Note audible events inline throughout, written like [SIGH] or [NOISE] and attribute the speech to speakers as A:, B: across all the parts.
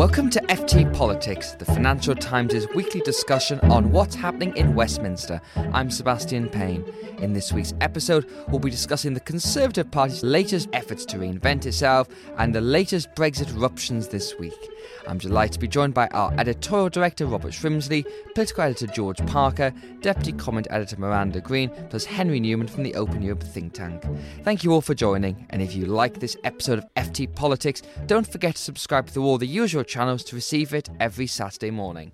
A: Welcome to FT Politics, the Financial Times' weekly discussion on what's happening in Westminster. I'm Sebastian Payne. In this week's episode, we'll be discussing the Conservative Party's latest efforts to reinvent itself and the latest Brexit eruptions this week. I'm delighted to be joined by our editorial director, Robert Shrimsley, political editor, George Parker, deputy comment editor, Miranda Green, plus Henry Newman from the Open Europe think tank. Thank you all for joining, and if you like this episode of FT Politics, don't forget to subscribe through all the usual channels to receive it every Saturday morning.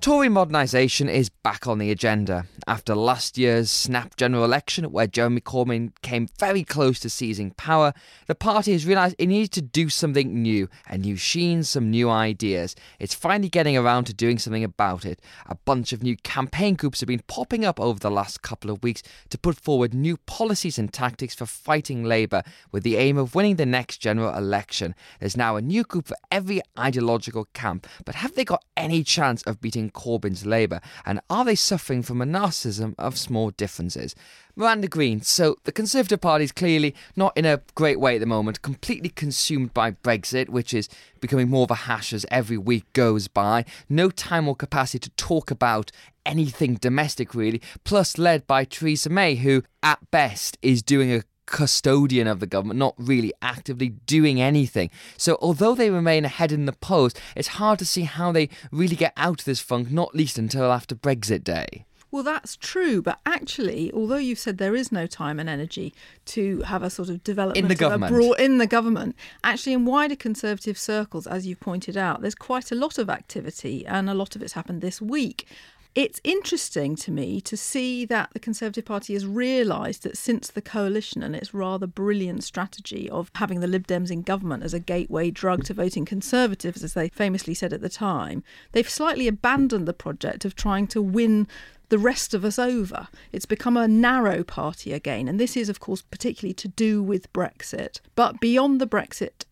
A: Tory modernisation is back on the agenda. After last year's snap general election, where Jeremy Corbyn came very close to seizing power, the party has realised it needs to do something new, a new sheen, some new ideas. It's finally getting around to doing something about it. A bunch of new campaign groups have been popping up over the last couple of weeks to put forward new policies and tactics for fighting Labour with the aim of winning the next general election. There's now a new group for every ideological camp, but have they got any chance of beating Corbyn's Labour? And are they suffering from a narcissism of small differences? Miranda Green, so the Conservative Party is clearly not in a great way at the moment, completely consumed by Brexit, which is becoming more of a hash as every week goes by. No time or capacity to talk about anything domestic, really, plus led by Theresa May, who at best is doing a custodian of the government, not really actively doing anything. So, although they remain ahead in the polls, it's hard to see how they really get out of this funk, not least until after Brexit Day.
B: Well, that's true, but actually, although you've said there is no time and energy to have a sort of development
A: in the government,
B: broad, in the government, actually, in wider conservative circles, as you've pointed out, there's quite a lot of activity, and a lot of it's happened this week. It's interesting to me to see that the Conservative Party has realised that since the coalition and its rather brilliant strategy of having the Lib Dems in government as a gateway drug to voting Conservatives, as they famously said at the time, they've slightly abandoned the project of trying to win the rest of us over. It's become a narrow party again. And this is, of course, particularly to do with Brexit. But beyond the Brexit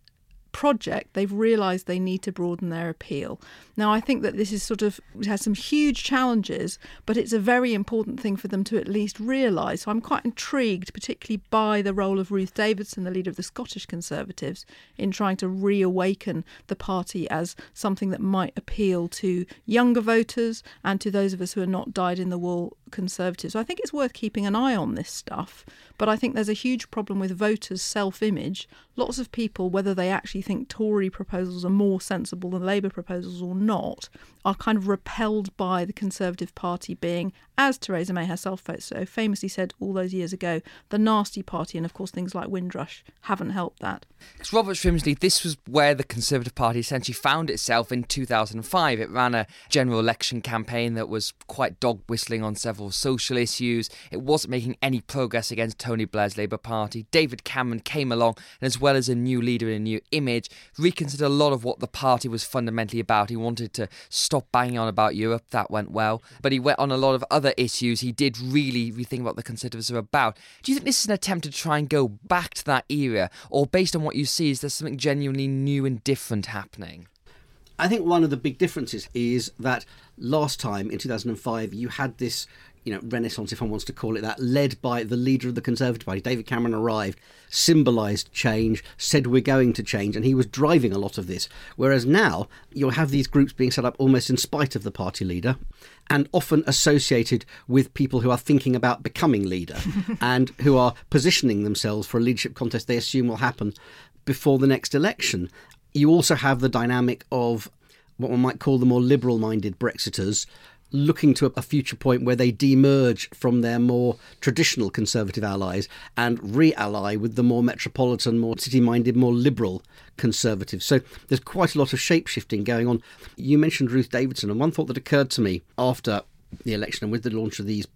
B: project, they've realised they need to broaden their appeal. Now, I think that this is sort of has some huge challenges, but it's a very important thing for them to at least realise. So I'm quite intrigued, particularly by the role of Ruth Davidson, the leader of the Scottish Conservatives, in trying to reawaken the party as something that might appeal to younger voters and to those of us who are not dyed in the wool Conservatives. So I think it's worth keeping an eye on this stuff. But I think there's a huge problem with voters' self image. Lots of people, whether they actually think Tory proposals are more sensible than Labour proposals or not, are kind of repelled by the Conservative Party being, as Theresa May herself so famously said all those years ago, the nasty party. And of course, things like Windrush haven't helped that.
A: Because Robert Shrimsley, this was where the Conservative Party essentially found itself in 2005. It ran a general election campaign that was quite dog whistling on several social issues. It wasn't making any progress against Tony Blair's Labour Party. David Cameron came along, and as well as a new leader and a new image, reconsidered a lot of what the party was fundamentally about. He wanted to stop banging on about Europe. That went well. But he went on a lot of other issues. He did really rethink what the Conservatives are about. Do you think this is an attempt to try and go back to that era? Or based on what you see, is there something genuinely new and different happening?
C: I think one of the big differences is that last time in 2005 you had this you know, renaissance, if one wants to call it that, led by the leader of the Conservative Party. David Cameron arrived, symbolised change, said we're going to change, and he was driving a lot of this. Whereas now, you'll have these groups being set up almost in spite of the party leader, and often associated with people who are thinking about becoming leader [LAUGHS] and who are positioning themselves for a leadership contest they assume will happen before the next election. You also have the dynamic of what one might call the more liberal minded Brexiters looking to a future point where they demerge from their more traditional conservative allies and re-ally with the more metropolitan, more city-minded, more liberal conservatives. So there's quite a lot of shape-shifting going on. You mentioned Ruth Davidson, and one thought that occurred to me after the election and with the launch of these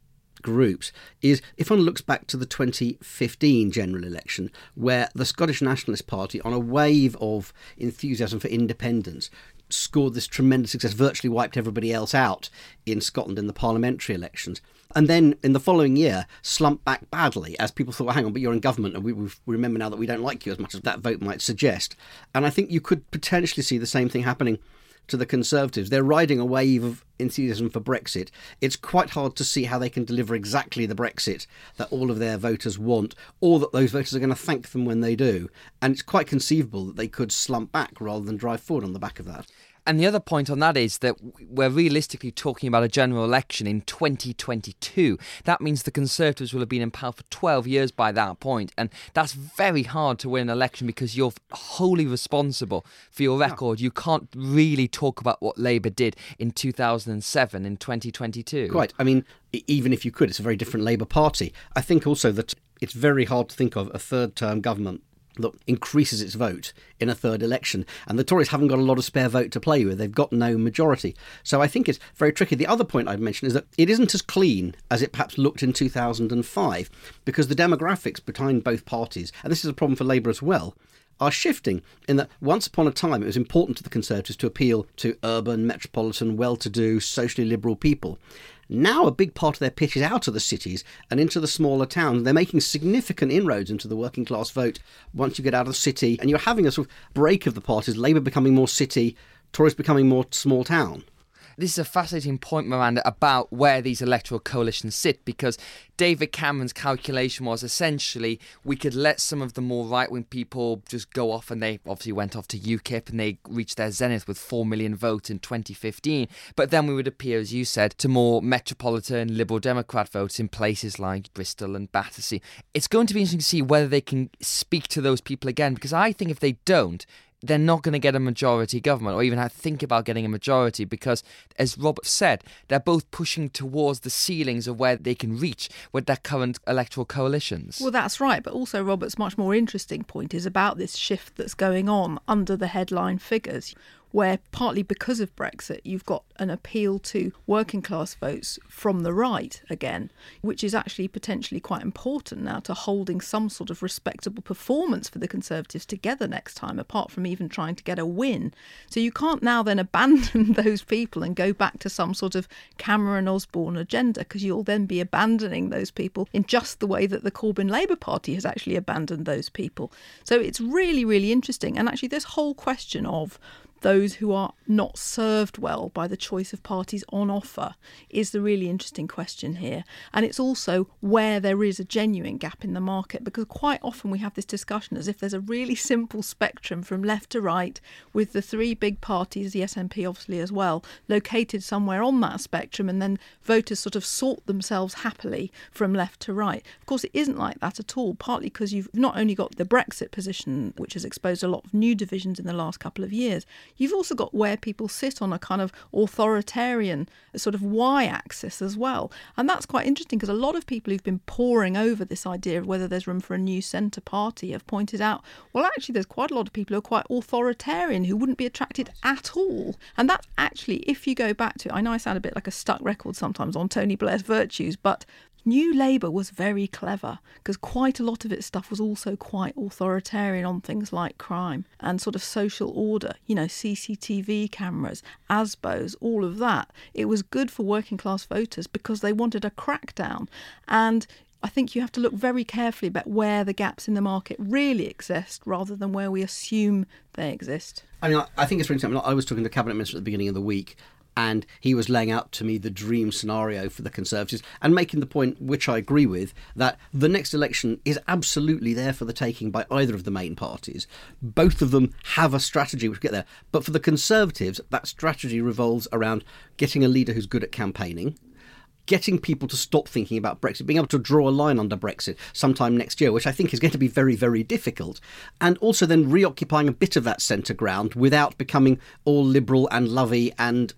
C: groups is if one looks back to the 2015 general election, where the Scottish Nationalist Party, on a wave of enthusiasm for independence, scored this tremendous success, virtually wiped everybody else out in Scotland in the parliamentary elections. And then in the following year, slumped back badly as people thought, well, hang on, but you're in government and we, we remember now that we don't like you as much as that vote might suggest. And I think you could potentially see the same thing happening to the Conservatives. They're riding a wave of enthusiasm for Brexit. It's quite hard to see how they can deliver exactly the Brexit that all of their voters want, or that those voters are going to thank them when they do. And it's quite conceivable that they could slump back rather than drive forward on the back of that.
A: And the other point on that is that we're realistically talking about a general election in 2022. That means the Conservatives will have been in power for 12 years by that point, and that's very hard to win an election because you're wholly responsible for your record. You can't really talk about what Labour did in 2007 in 2022.
C: Quite. I mean, even if you could, it's a very different Labour Party. I think also that it's very hard to think of a third term government that increases its vote in a third election. And the Tories haven't got a lot of spare vote to play with. They've got no majority. So I think it's very tricky. The other point I'd mention is that it isn't as clean as it perhaps looked in 2005 because the demographics behind both parties, and this is a problem for Labour as well, are shifting in that once upon a time it was important to the Conservatives to appeal to urban, metropolitan, well to do, socially liberal people. Now, a big part of their pitch is out of the cities and into the smaller towns. They're making significant inroads into the working class vote once you get out of the city. And you're having a sort of break of the parties, Labour becoming more city, Tories becoming more small town
A: this is a fascinating point, Miranda, about where these electoral coalitions sit because David Cameron's calculation was essentially we could let some of the more right wing people just go off, and they obviously went off to UKIP and they reached their zenith with 4 million votes in 2015. But then we would appear, as you said, to more metropolitan Liberal Democrat votes in places like Bristol and Battersea. It's going to be interesting to see whether they can speak to those people again because I think if they don't, they're not going to get a majority government or even think about getting a majority because, as Robert said, they're both pushing towards the ceilings of where they can reach with their current electoral coalitions.
B: Well, that's right. But also, Robert's much more interesting point is about this shift that's going on under the headline figures where partly because of Brexit, you've got an appeal to working class votes from the right again, which is actually potentially quite important now to holding some sort of respectable performance for the Conservatives together next time, apart from even trying to get a win. So you can't now then [LAUGHS] abandon those people and go back to some sort of Cameron Osborne agenda, because you'll then be abandoning those people in just the way that the Corbyn Labour Party has actually abandoned those people. So it's really, really interesting. And actually, this whole question of those who are not served well by the choice of parties on offer is the really interesting question here. And it's also where there is a genuine gap in the market because quite often we have this discussion as if there's a really [LAUGHS] simple spectrum from left to right with the three big parties, the SNP obviously as well, located somewhere on that spectrum and then voters sort of sort themselves happily from left to right. Of course, it isn't like that at all, partly because you've not only got the Brexit position, which has exposed a lot of new divisions in the last couple of years, You've also got where people sit on a kind of authoritarian sort of y axis as well. And that's quite interesting because a lot of people who've been poring over this idea of whether there's room for a new centre party have pointed out, well, actually, there's quite a lot of people who are quite authoritarian who wouldn't be attracted at all. And that's actually, if you go back to, I know I sound a bit like a stuck record sometimes on Tony Blair's virtues, but New Labour was very clever because quite a lot of its stuff was also quite authoritarian on things like crime and sort of social order, you know, CCTV cameras, ASBOs, all of that. It was good for working class voters because they wanted a crackdown. And I think you have to look very carefully about where the gaps in the market really exist rather than where we assume they exist.
C: I mean, I think it's really interesting. I was talking to the cabinet minister at the beginning of the week, and he was laying out to me the dream scenario for the Conservatives and making the point, which I agree with, that the next election is absolutely there for the taking by either of the main parties. Both of them have a strategy which get there. But for the Conservatives, that strategy revolves around getting a leader who's good at campaigning, getting people to stop thinking about Brexit, being able to draw a line under Brexit sometime next year, which I think is going to be very, very difficult, and also then reoccupying a bit of that centre ground without becoming all liberal and lovey and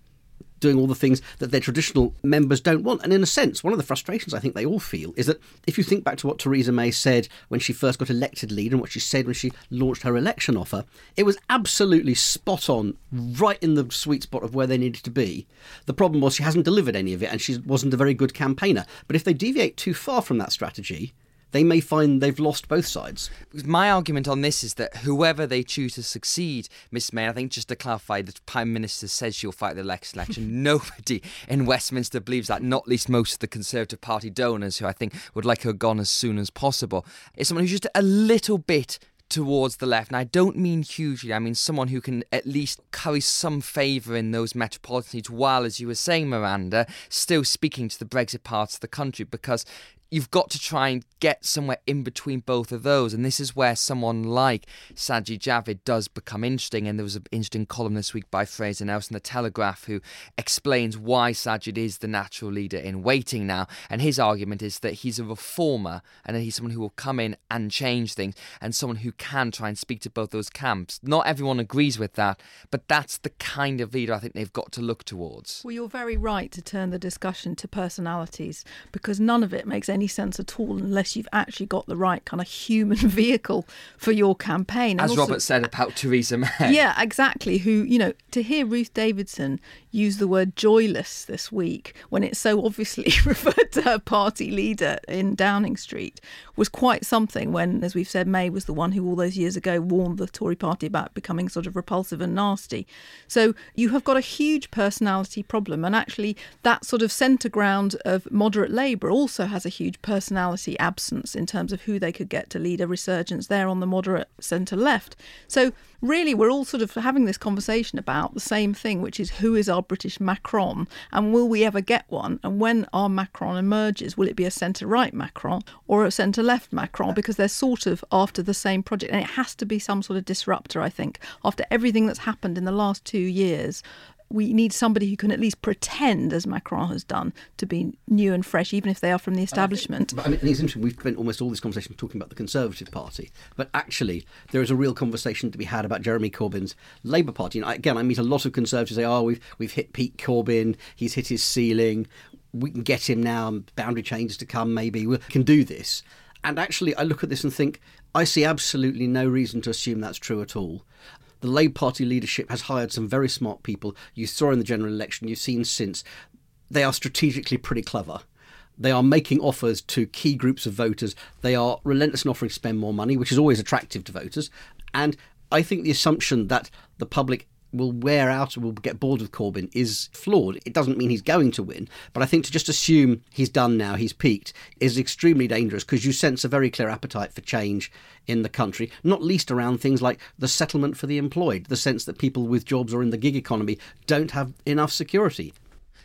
C: doing all the things that their traditional members don't want. And in a sense, one of the frustrations I think they all feel is that if you think back to what Theresa May said when she first got elected leader and what she said when she launched her election offer, it was absolutely spot on, right in the sweet spot of where they needed to be. The problem was she hasn't delivered any of it and she wasn't a very good campaigner. But if they deviate too far from that strategy, they may find they've lost both sides.
A: My argument on this is that whoever they choose to succeed, Miss May, I think just to clarify, the Prime Minister says she'll fight the next election. [LAUGHS] Nobody in Westminster believes that, not least most of the Conservative Party donors, who I think would like her gone as soon as possible. It's someone who's just a little bit towards the left. And I don't mean hugely, I mean someone who can at least carry some favour in those metropolitan seats, while, as you were saying, Miranda, still speaking to the Brexit parts of the country, because you've got to try and get somewhere in between both of those. And this is where someone like Sajid Javid does become interesting. And there was an interesting column this week by Fraser Nelson, in The Telegraph, who explains why Sajid is the natural leader in waiting now. And his argument is that he's a reformer and that he's someone who will come in and change things and someone who can try and speak to both those camps. Not everyone agrees with that, but that's the kind of leader I think they've got to look towards.
B: Well, you're very right to turn the discussion to personalities because none of it makes any any sense at all unless you've actually got the right kind of human [LAUGHS] vehicle for your campaign.
A: As also, Robert said about Theresa May.
B: Yeah, exactly. Who, you know, to hear Ruth Davidson use the word joyless this week when it so obviously [LAUGHS] referred to her party leader in Downing Street was quite something when, as we've said, May was the one who all those years ago warned the Tory party about becoming sort of repulsive and nasty. So you have got a huge personality problem. And actually, that sort of centre ground of moderate Labour also has a huge personality absence in terms of who they could get to lead a resurgence there on the moderate centre left. So really, we're all sort of having this conversation about the same thing, which is who is our British Macron and will we ever get one? And when our Macron emerges, will it be a centre right Macron or a centre left Macron? Because they're sort of after the same project. And it has to be some sort of disruptor, I think, after everything that's happened in the last two years we need somebody who can at least pretend, as Macron has done, to be new and fresh, even if they are from the establishment.
C: I, think, I mean, it's interesting. We've spent almost all this conversation talking about the Conservative Party, but actually, there is a real conversation to be had about Jeremy Corbyn's Labour Party. And again, I meet a lot of Conservatives say, "Oh, we've we've hit peak Corbyn. He's hit his ceiling. We can get him now. Boundary changes to come. Maybe we can do this." And actually, I look at this and think, I see absolutely no reason to assume that's true at all the Labour Party leadership has hired some very smart people. You saw in the general election, you've seen since. They are strategically pretty clever. They are making offers to key groups of voters. They are relentless in offering to spend more money, which is always attractive to voters. And I think the assumption that the public will wear out or will get bored with Corbyn is flawed. It doesn't mean he's going to win, but I think to just assume he's done now, he's peaked, is extremely dangerous because you sense a very clear appetite for change in the country, not least around things like the settlement for the employed, the sense that people with jobs or in the gig economy don't have enough security.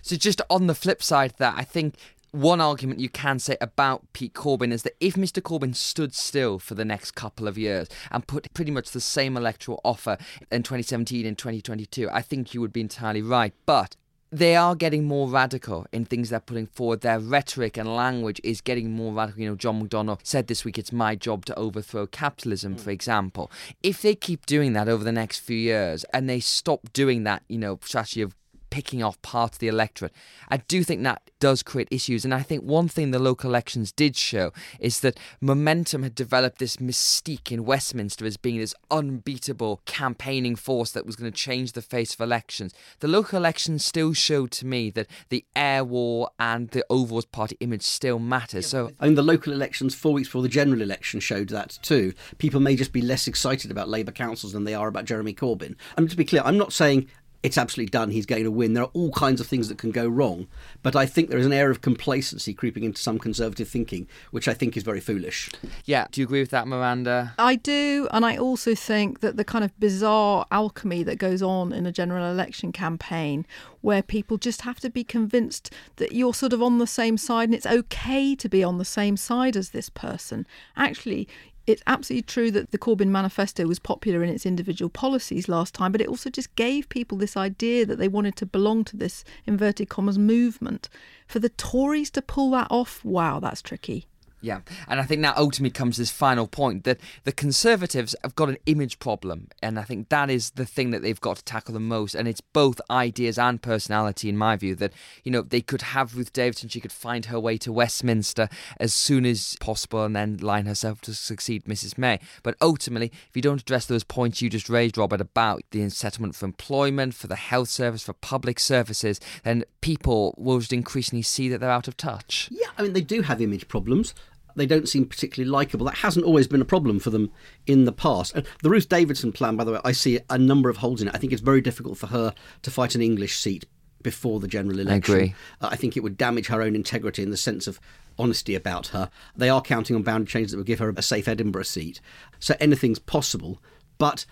A: So just on the flip side that, I think one argument you can say about peak Corbyn is that if Mr. Corbyn stood still for the next couple of years and put pretty much the same electoral offer in 2017 and 2022, I think you would be entirely right. But they are getting more radical in things they're putting forward. Their rhetoric and language is getting more radical. You know, John McDonnell said this week it's my job to overthrow capitalism, hmm. for example. If they keep doing that over the next few years and they stop doing that, you know, strategy of picking off part of the electorate. I do think that does create issues. And I think one thing the local elections did show is that momentum had developed this mystique in Westminster as being this unbeatable campaigning force that was going to change the face of elections. The local elections still showed to me that the air war and the Overalls Party image still matters. So
C: I mean, the local elections four weeks before the general election showed that too. People may just be less excited about Labour councils than they are about Jeremy Corbyn. I mean, to be clear, I'm not saying it's absolutely done. He's going to win. There are all kinds of things that can go wrong, but I think there is an air of complacency creeping into some conservative thinking, which I think is very foolish.
A: Yeah, do you agree with that, Miranda?
B: I do, and I also think that the kind of bizarre alchemy that goes on in a general election campaign, where people just have to be convinced that you're sort of on the same side and it's okay to be on the same side as this person. Actually, it's absolutely true that the Corbyn manifesto was popular in its individual policies last time, but it also just gave people this idea that they wanted to belong to this inverted commas movement. For the Tories to pull that off, wow, that's tricky.
A: Yeah, and I think that ultimately comes to this final point that the Conservatives have got an image problem, and I think that is the thing that they've got to tackle the most. And it's both ideas and personality, in my view. That you know they could have Ruth Davidson, she could find her way to Westminster as soon as possible, and then line herself to succeed Mrs May. But ultimately, if you don't address those points you just raised, Robert, about the settlement for employment, for the health service, for public services, then people will just increasingly see that they're out of touch.
C: Yeah, I mean they do have image problems they don't seem particularly likable. That hasn't always been a problem for them in the past. And the Ruth Davidson plan, by the way, I see a number of holes in it. I think it's very difficult for her to fight an English seat before the general election.
A: I agree.
C: Uh, I think it would damage her own integrity in the sense of honesty about her. They are counting on boundary changes that would give her a safe Edinburgh seat. So anything's possible. But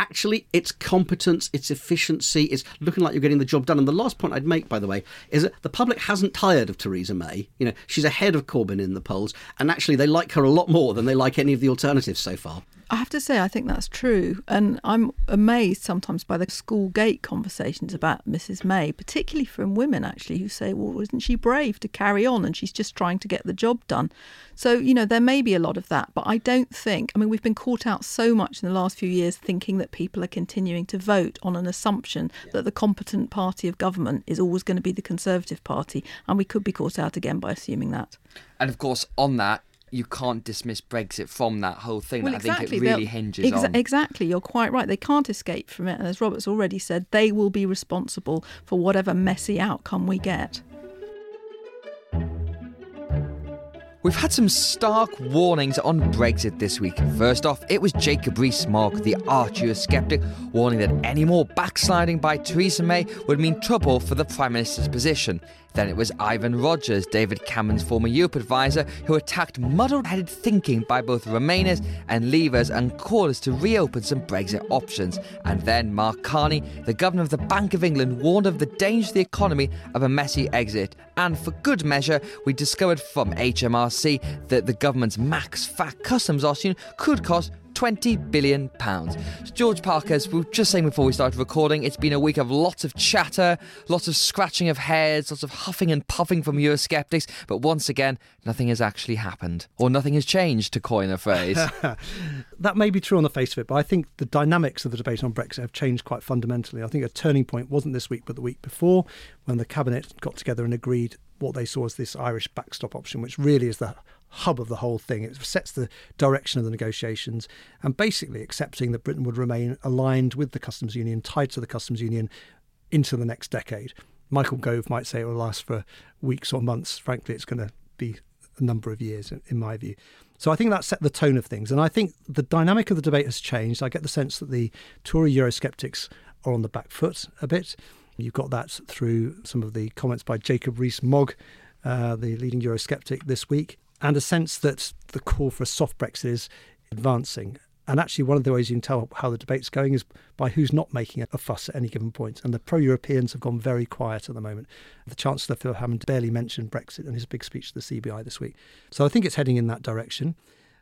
C: actually its competence, its efficiency is looking like you're getting the job done. And the last point I'd make, by the way, is that the public hasn't tired of Theresa May. You know, she's ahead of Corbyn in the polls, and actually they like her a lot more than they like any of the alternatives so far.
B: I have to say, I think that's true. And I'm amazed sometimes by the school gate conversations about Mrs. May, particularly from women, actually, who say, well, isn't she brave to carry on and she's just trying to get the job done? So, you know, there may be a lot of that, but I don't think, I mean, we've been caught out so much in the last few years thinking that people are continuing to vote on an assumption that the competent party of government is always going to be the Conservative Party. And we could be caught out again by assuming that.
A: And of course, on that, you can't dismiss Brexit from that whole thing well, that exactly. I think it really They'll, hinges
B: exa-
A: on.
B: Exactly, you're quite right. They can't escape from it. And as Robert's already said, they will be responsible for whatever messy outcome we get.
A: We've had some stark warnings on Brexit this week. First off, it was Jacob Rees-Mogg, the arch-skeptic, warning that any more backsliding by Theresa May would mean trouble for the Prime Minister's position. Then it was Ivan Rogers, David Cameron's former Europe advisor, who attacked muddled headed thinking by both Remainers and Leavers and called us to reopen some Brexit options. And then Mark Carney, the governor of the Bank of England, warned of the danger to the economy of a messy exit. And for good measure, we discovered from HMRC that the government's max fac customs option could cost 20 billion pounds. George Parker, as we were just saying before we started recording, it's been a week of lots of chatter, lots of scratching of heads, lots of huffing and puffing from Eurosceptics, but once again, nothing has actually happened. Or nothing has changed, to coin a phrase. [LAUGHS]
D: that may be true on the face of it, but I think the dynamics of the debate on Brexit have changed quite fundamentally. I think a turning point wasn't this week, but the week before, when the Cabinet got together and agreed what they saw as this Irish backstop option, which really is the hub of the whole thing. It sets the direction of the negotiations and basically accepting that Britain would remain aligned with the customs union, tied to the customs union into the next decade. Michael Gove might say it will last for weeks or months. Frankly, it's going to be a number of years, in my view. So I think that set the tone of things. And I think the dynamic of the debate has changed. I get the sense that the Tory Eurosceptics are on the back foot a bit. You've got that through some of the comments by Jacob Rees-Mogg, uh, the leading Eurosceptic this week and a sense that the call for a soft Brexit is advancing. And actually, one of the ways you can tell how the debate's going is by who's not making a fuss at any given point. And the pro Europeans have gone very quiet at the moment. The Chancellor, Phil Hammond, barely mentioned Brexit in his big speech to the CBI this week. So I think it's heading in that direction.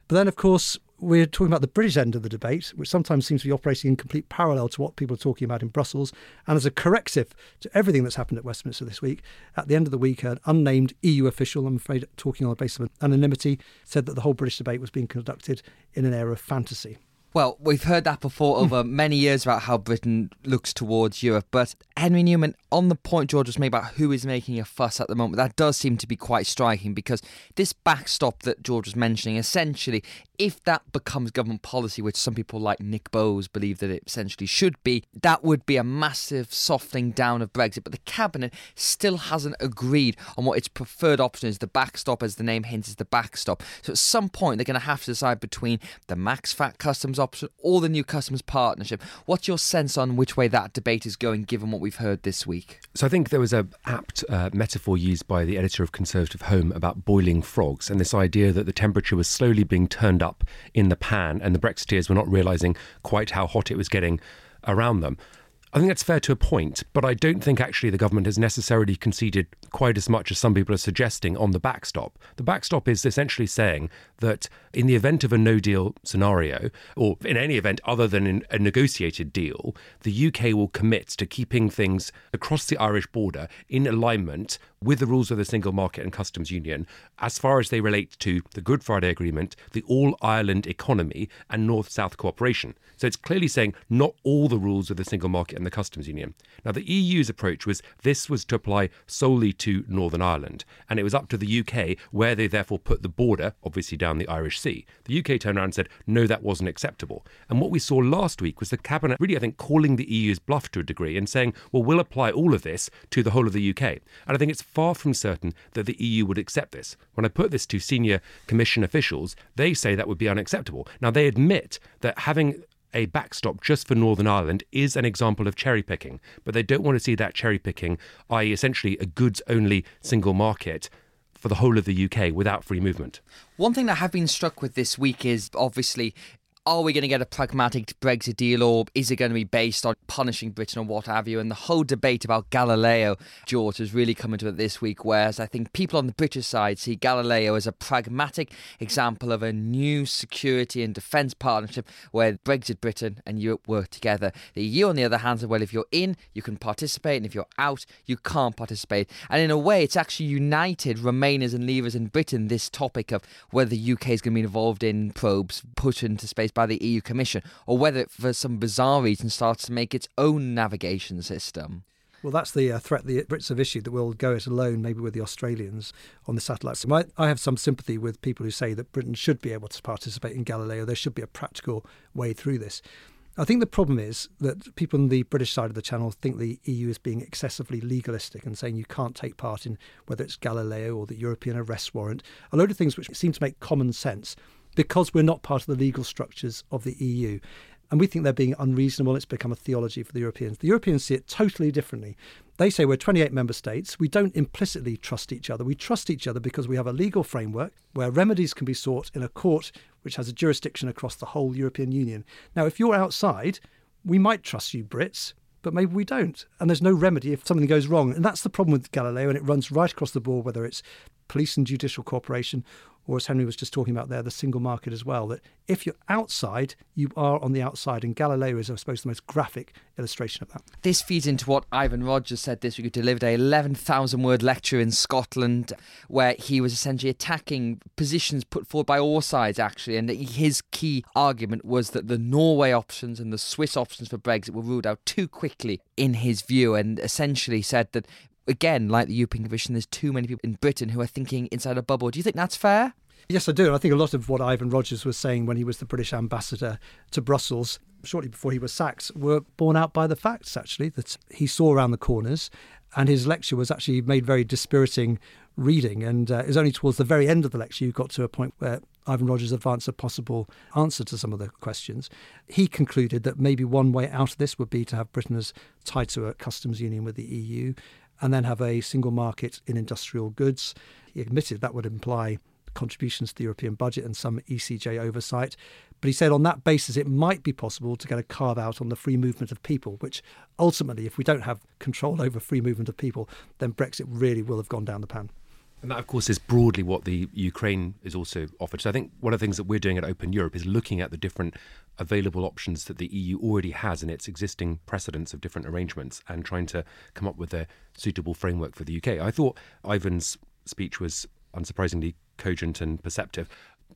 D: But then, of course, we're talking about the British end of the debate, which sometimes seems to be operating in complete parallel to what people are talking about in Brussels. And as a corrective to everything that's happened at Westminster this week, at the end of the week, an unnamed EU official, I'm afraid talking on the basis of anonymity, said that the whole British debate was being conducted in an era of fantasy.
A: Well, we've heard that before hmm. over many years about how Britain looks towards Europe, but Henry Newman, on the point George was made about who is making a fuss at the moment, that does seem to be quite striking because this backstop that George was mentioning, essentially, if that becomes government policy, which some people like Nick Boles believe that it essentially should be, that would be a massive softening down of Brexit. But the cabinet still hasn't agreed on what its preferred option is. The backstop, as the name hints, is the backstop. So at some point, they're going to have to decide between the max fac customs option or the new customs partnership. What's your sense on which way that debate is going, given what we've heard this week?
E: So I think there was a apt uh, metaphor used by the editor of Conservative Home about boiling frogs and this idea that the temperature was slowly being turned up up in the pan, and the Brexiteers were not realising quite how hot it was getting around them. I think that's fair to a point, but I don't think actually the government has necessarily conceded quite as much as some people are suggesting on the backstop. The backstop is essentially saying that in the event of a no deal scenario, or in any event other than a negotiated deal, the UK will commit to keeping things across the Irish border in alignment with the rules of the single market and customs union as far as they relate to the Good Friday Agreement, the All Ireland economy, and North South cooperation. So it's clearly saying not all the rules of the single market and the customs union. Now, the EU's approach was this was to apply solely to Northern Ireland, and it was up to the UK where they therefore put the border, obviously down the Irish Sea. The UK turned around and said, no, that wasn't acceptable. And what we saw last week was the Cabinet really, I think, calling the EU's bluff to a degree and saying, well, we'll apply all of this to the whole of the UK. And I think it's far from certain that the EU would accept this. When I put this to senior Commission officials, they say that would be unacceptable. Now, they admit that having a backstop just for Northern Ireland is an example of cherry picking, but they don't want to see that cherry picking, i.e., essentially a goods only single market for the whole of the UK without free movement.
A: One thing that I have been struck with this week is obviously are we going to get a pragmatic Brexit deal or is it going to be based on punishing Britain or what have you? And the whole debate about Galileo, George, has really come into it this week, whereas I think people on the British side see Galileo as a pragmatic example of a new security and defence partnership where Brexit Britain and Europe work together. The EU, on the other hand, said, well, if you're in, you can participate, and if you're out, you can't participate. And in a way, it's actually united Remainers and Leavers in Britain, this topic of whether the UK is going to be involved in probes put into space by the EU Commission, or whether it, for some bizarre reason, starts to make its own navigation system.
D: Well, that's the uh, threat the Brits have issued that we'll go it alone, maybe with the Australians on the satellites. So I, I have some sympathy with people who say that Britain should be able to participate in Galileo. There should be a practical way through this. I think the problem is that people on the British side of the channel think the EU is being excessively legalistic and saying you can't take part in whether it's Galileo or the European arrest warrant, a load of things which seem to make common sense because we're not part of the legal structures of the EU. And we think they're being unreasonable. It's become a theology for the Europeans. The Europeans see it totally differently. They say we're 28 member states. We don't implicitly trust each other. We trust each other because we have a legal framework where remedies can be sought in a court which has a jurisdiction across the whole European Union. Now, if you're outside, we might trust you, Brits, but maybe we don't. And there's no remedy if something goes wrong. And that's the problem with Galileo, and it runs right across the board, whether it's police and judicial cooperation or as Henry was just talking about there, the single market as well. That if you're outside, you are on the outside. And Galileo is, I suppose, the most graphic illustration of that.
A: This feeds into what Ivan Rogers said this week. He delivered a 11,000 word lecture in Scotland where he was essentially attacking positions put forward by all sides, actually. And his key argument was that the Norway options and the Swiss options for Brexit were ruled out too quickly, in his view, and essentially said that again, like the European Commission, there's too many people in Britain who are thinking inside a bubble. Do you think that's fair?
D: Yes, I do. I think a lot of what Ivan Rogers was saying when he was the British ambassador to Brussels shortly before he was sacked were borne out by the facts, actually, that he saw around the corners. And his lecture was actually made very dispiriting reading. And uh, it was only towards the very end of the lecture you got to a point where Ivan Rogers advanced a possible answer to some of the questions. He concluded that maybe one way out of this would be to have Britain as tied to a customs union with the EU and then have a single market in industrial goods. He admitted that would imply contributions to the European budget and some ECJ oversight. But he said on that basis, it might be possible to get a carve out on the free movement of people, which ultimately, if we don't have control over free movement of people, then Brexit really will have gone down the pan.
E: And that, of course, is broadly what the Ukraine is also offered. So I think one of the things that we're doing at Open Europe is looking at the different available options that the EU already has in its existing precedents of different arrangements and trying to come up with a suitable framework for the UK. I thought Ivan's speech was unsurprisingly cogent and perceptive.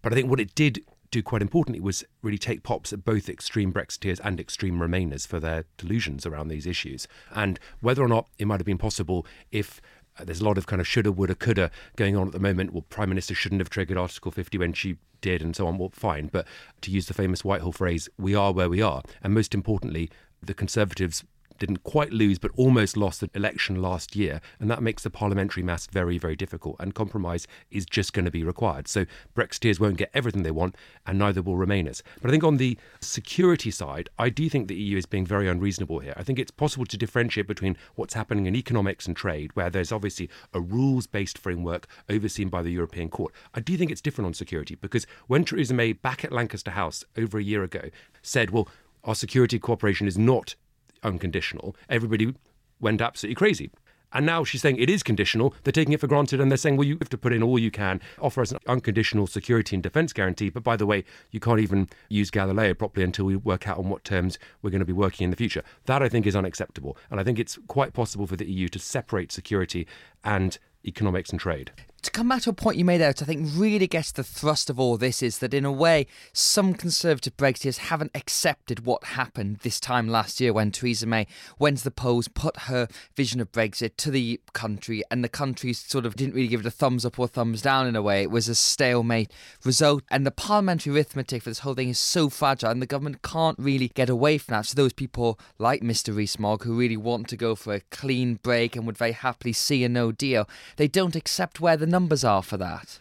E: But I think what it did do quite importantly was really take pops at both extreme Brexiteers and extreme Remainers for their delusions around these issues. And whether or not it might have been possible if there's a lot of kind of shoulda, woulda, coulda going on at the moment. Well, Prime Minister shouldn't have triggered Article 50 when she did, and so on. Well, fine. But to use the famous Whitehall phrase, we are where we are. And most importantly, the Conservatives didn't quite lose but almost lost the election last year. And that makes the parliamentary mass very, very difficult. And compromise is just going to be required. So Brexiteers won't get everything they want, and neither will Remainers. But I think on the security side, I do think the EU is being very unreasonable here. I think it's possible to differentiate between what's happening in economics and trade, where there's obviously a rules based framework overseen by the European Court. I do think it's different on security because when Theresa May, back at Lancaster House over a year ago, said, well, our security cooperation is not unconditional, everybody went absolutely crazy. And now she's saying it is conditional. They're taking it for granted and they're saying, well, you have to put in all you can, offer us an unconditional security and defence guarantee. But by the way, you can't even use Galileo properly until we work out on what terms we're going to be working in the future. That I think is unacceptable. And I think it's quite possible for the EU to separate security and economics and trade
A: to come back to a point you made out, I think really gets the thrust of all this is that in a way, some Conservative Brexiteers haven't accepted what happened this time last year when Theresa May went to the polls, put her vision of Brexit to the country, and the country sort of didn't really give it a thumbs up or thumbs down in a way. It was a stalemate result, and the parliamentary arithmetic for this whole thing is so fragile, and the government can't really get away from that. So those people like Mr. Rees-Mogg who really want to go for a clean break and would very happily see a no deal, they don't accept where the numbers are for that?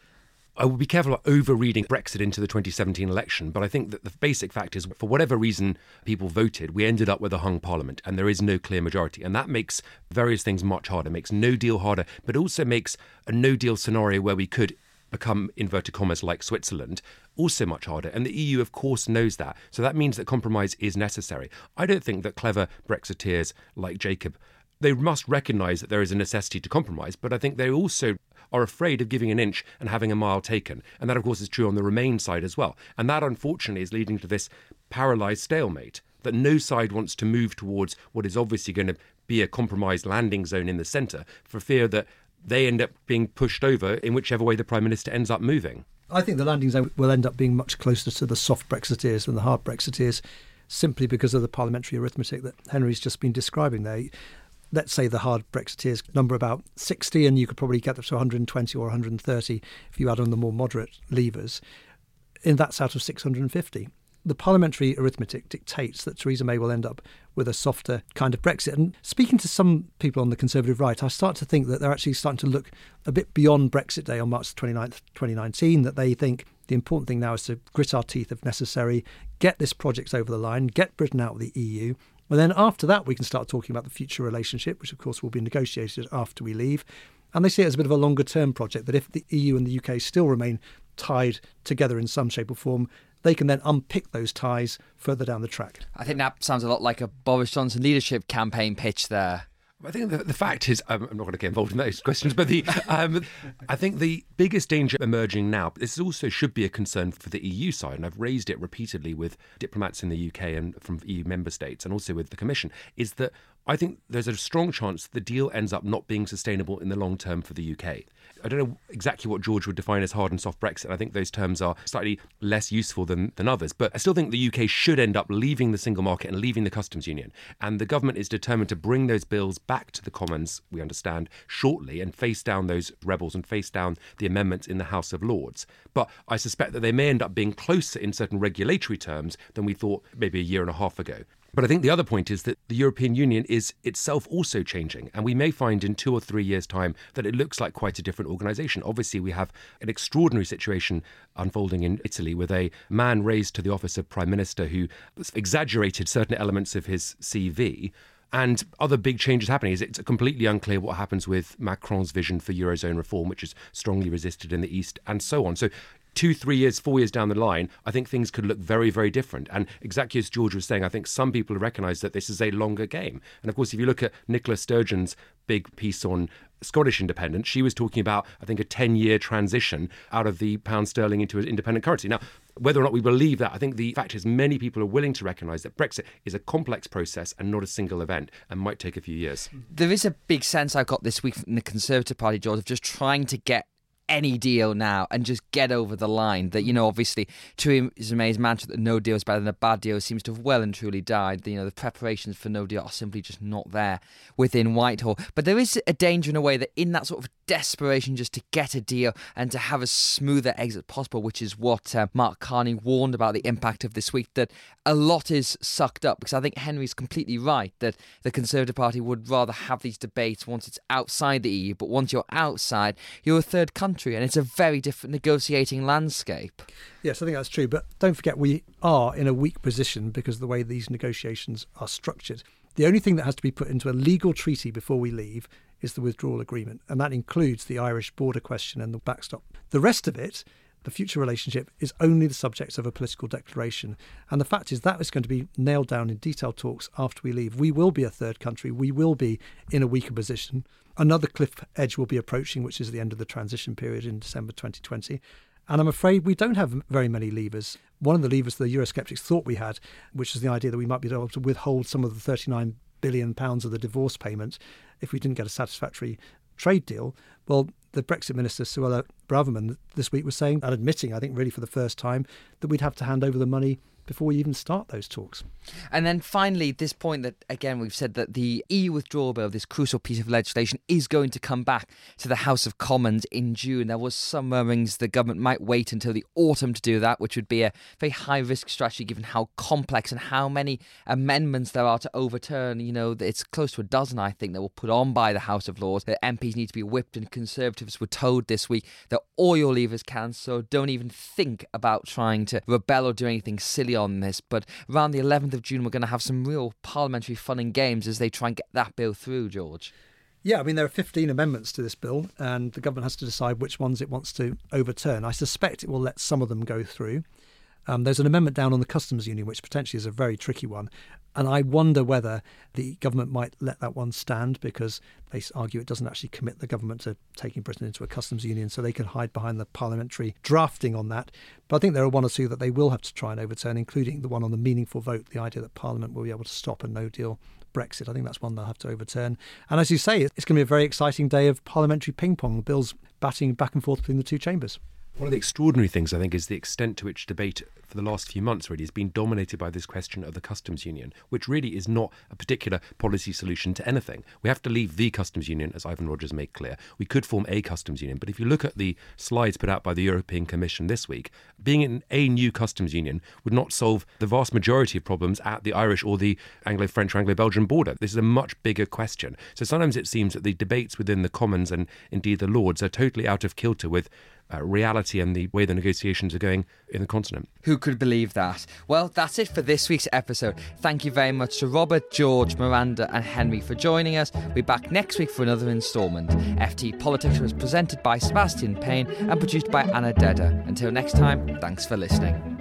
E: I would be careful about overreading Brexit into the 2017 election, but I think that the basic fact is, for whatever reason people voted, we ended up with a hung parliament and there is no clear majority. And that makes various things much harder, makes no deal harder, but also makes a no deal scenario where we could become, inverted commas, like Switzerland, also much harder. And the EU, of course, knows that. So that means that compromise is necessary. I don't think that clever Brexiteers like Jacob they must recognise that there is a necessity to compromise, but I think they also are afraid of giving an inch and having a mile taken. And that, of course, is true on the Remain side as well. And that, unfortunately, is leading to this paralysed stalemate that no side wants to move towards what is obviously going to be a compromised landing zone in the centre for fear that they end up being pushed over in whichever way the Prime Minister ends up moving.
D: I think the landing zone will end up being much closer to the soft Brexiteers than the hard Brexiteers simply because of the parliamentary arithmetic that Henry's just been describing there let's say the hard Brexiteers number about 60, and you could probably get them to 120 or 130 if you add on the more moderate leavers. And that's out of 650. The parliamentary arithmetic dictates that Theresa May will end up with a softer kind of Brexit. And speaking to some people on the Conservative right, I start to think that they're actually starting to look a bit beyond Brexit Day on March 29th, 2019, that they think the important thing now is to grit our teeth if necessary, get this project over the line, get Britain out of the EU, and then after that, we can start talking about the future relationship, which of course will be negotiated after we leave. And they see it as a bit of a longer term project that if the EU and the UK still remain tied together in some shape or form, they can then unpick those ties further down the track.
A: I think that sounds a lot like a Boris Johnson leadership campaign pitch there.
E: I think the, the fact is, um, I'm not going to get involved in those [LAUGHS] questions, but the um, I think the biggest danger emerging now, this also should be a concern for the EU side, and I've raised it repeatedly with diplomats in the UK and from EU member states, and also with the Commission, is that I think there's a strong chance the deal ends up not being sustainable in the long term for the UK. I don't know exactly what George would define as hard and soft Brexit. I think those terms are slightly less useful than, than others. But I still think the UK should end up leaving the single market and leaving the customs union. And the government is determined to bring those bills back to the Commons, we understand, shortly and face down those rebels and face down the amendments in the House of Lords. But I suspect that they may end up being closer in certain regulatory terms than we thought maybe a year and a half ago. But I think the other point is that the European Union is itself also changing. And we may find in two or three years' time that it looks like quite a different organisation. Obviously, we have an extraordinary situation unfolding in Italy with a man raised to the office of Prime Minister who exaggerated certain elements of his CV and other big changes happening. It's completely unclear what happens with Macron's vision for eurozone reform, which is strongly resisted in the east, and so on. So two, three years, four years down the line, I think things could look very, very different. And exactly as George was saying, I think some people recognise that this is a longer game. And of course, if you look at Nicola Sturgeon's big piece on Scottish independence, she was talking about, I think, a 10 year transition out of the pound sterling into an independent currency. Now, whether or not we believe that, I think the fact is many people are willing to recognise that Brexit is a complex process and not a single event and might take a few years.
A: There is a big sense I got this week from the Conservative Party, George, of just trying to get any deal now and just get over the line. That you know, obviously, to Theresa May's mantra that no deal is better than a bad deal seems to have well and truly died. You know, the preparations for no deal are simply just not there within Whitehall. But there is a danger in a way that in that sort of desperation just to get a deal and to have a smoother exit possible, which is what uh, Mark Carney warned about the impact of this week, that a lot is sucked up. Because I think Henry's completely right that the Conservative Party would rather have these debates once it's outside the EU, but once you're outside, you're a third country and it's a very different negotiating landscape.
D: Yes, I think that's true. But don't forget, we are in a weak position because of the way these negotiations are structured. The only thing that has to be put into a legal treaty before we leave is the withdrawal agreement, and that includes the Irish border question and the backstop. The rest of it, the future relationship, is only the subject of a political declaration. And the fact is that is going to be nailed down in detailed talks after we leave. We will be a third country, we will be in a weaker position. Another cliff edge will be approaching, which is the end of the transition period in December 2020. And I'm afraid we don't have very many levers. One of the levers the Eurosceptics thought we had, which is the idea that we might be able to withhold some of the 39 billion pounds of the divorce payment if we didn't get a satisfactory trade deal. Well, the Brexit minister, Suella Braverman, this week was saying and admitting, I think, really for the first time, that we'd have to hand over the money before we even start those talks.
A: And then finally, this point that, again, we've said that the EU withdrawal bill, this crucial piece of legislation, is going to come back to the House of Commons in June. There was some murmurings the government might wait until the autumn to do that, which would be a very high risk strategy given how complex and how many amendments there are to overturn. You know, it's close to a dozen, I think, that were put on by the House of Lords. That MPs need to be whipped, and Conservatives were told this week that all your levers can, so don't even think about trying to rebel or do anything silly on this. But around the 11th of June, we're going to have some real parliamentary fun and games as they try and get that bill through, George.
D: Yeah, I mean, there are 15 amendments to this bill, and the government has to decide which ones it wants to overturn. I suspect it will let some of them go through. Um, there's an amendment down on the customs union, which potentially is a very tricky one. And I wonder whether the government might let that one stand because they argue it doesn't actually commit the government to taking Britain into a customs union, so they can hide behind the parliamentary drafting on that. But I think there are one or two that they will have to try and overturn, including the one on the meaningful vote, the idea that Parliament will be able to stop a no deal Brexit. I think that's one they'll have to overturn. And as you say, it's going to be a very exciting day of parliamentary ping pong, bills batting back and forth between the two chambers.
E: One of the extraordinary things, I think, is the extent to which debate for the last few months really has been dominated by this question of the customs union, which really is not a particular policy solution to anything. We have to leave the customs union, as Ivan Rogers made clear. We could form a customs union, but if you look at the slides put out by the European Commission this week, being in a new customs union would not solve the vast majority of problems at the Irish or the Anglo French or Anglo Belgian border. This is a much bigger question. So sometimes it seems that the debates within the Commons and indeed the Lords are totally out of kilter with uh, reality and the way the negotiations are going in the continent.
A: Who could believe that? Well, that's it for this week's episode. Thank you very much to Robert, George, Miranda, and Henry for joining us. We'll be back next week for another instalment. FT Politics was presented by Sebastian Payne and produced by Anna Dedder. Until next time, thanks for listening.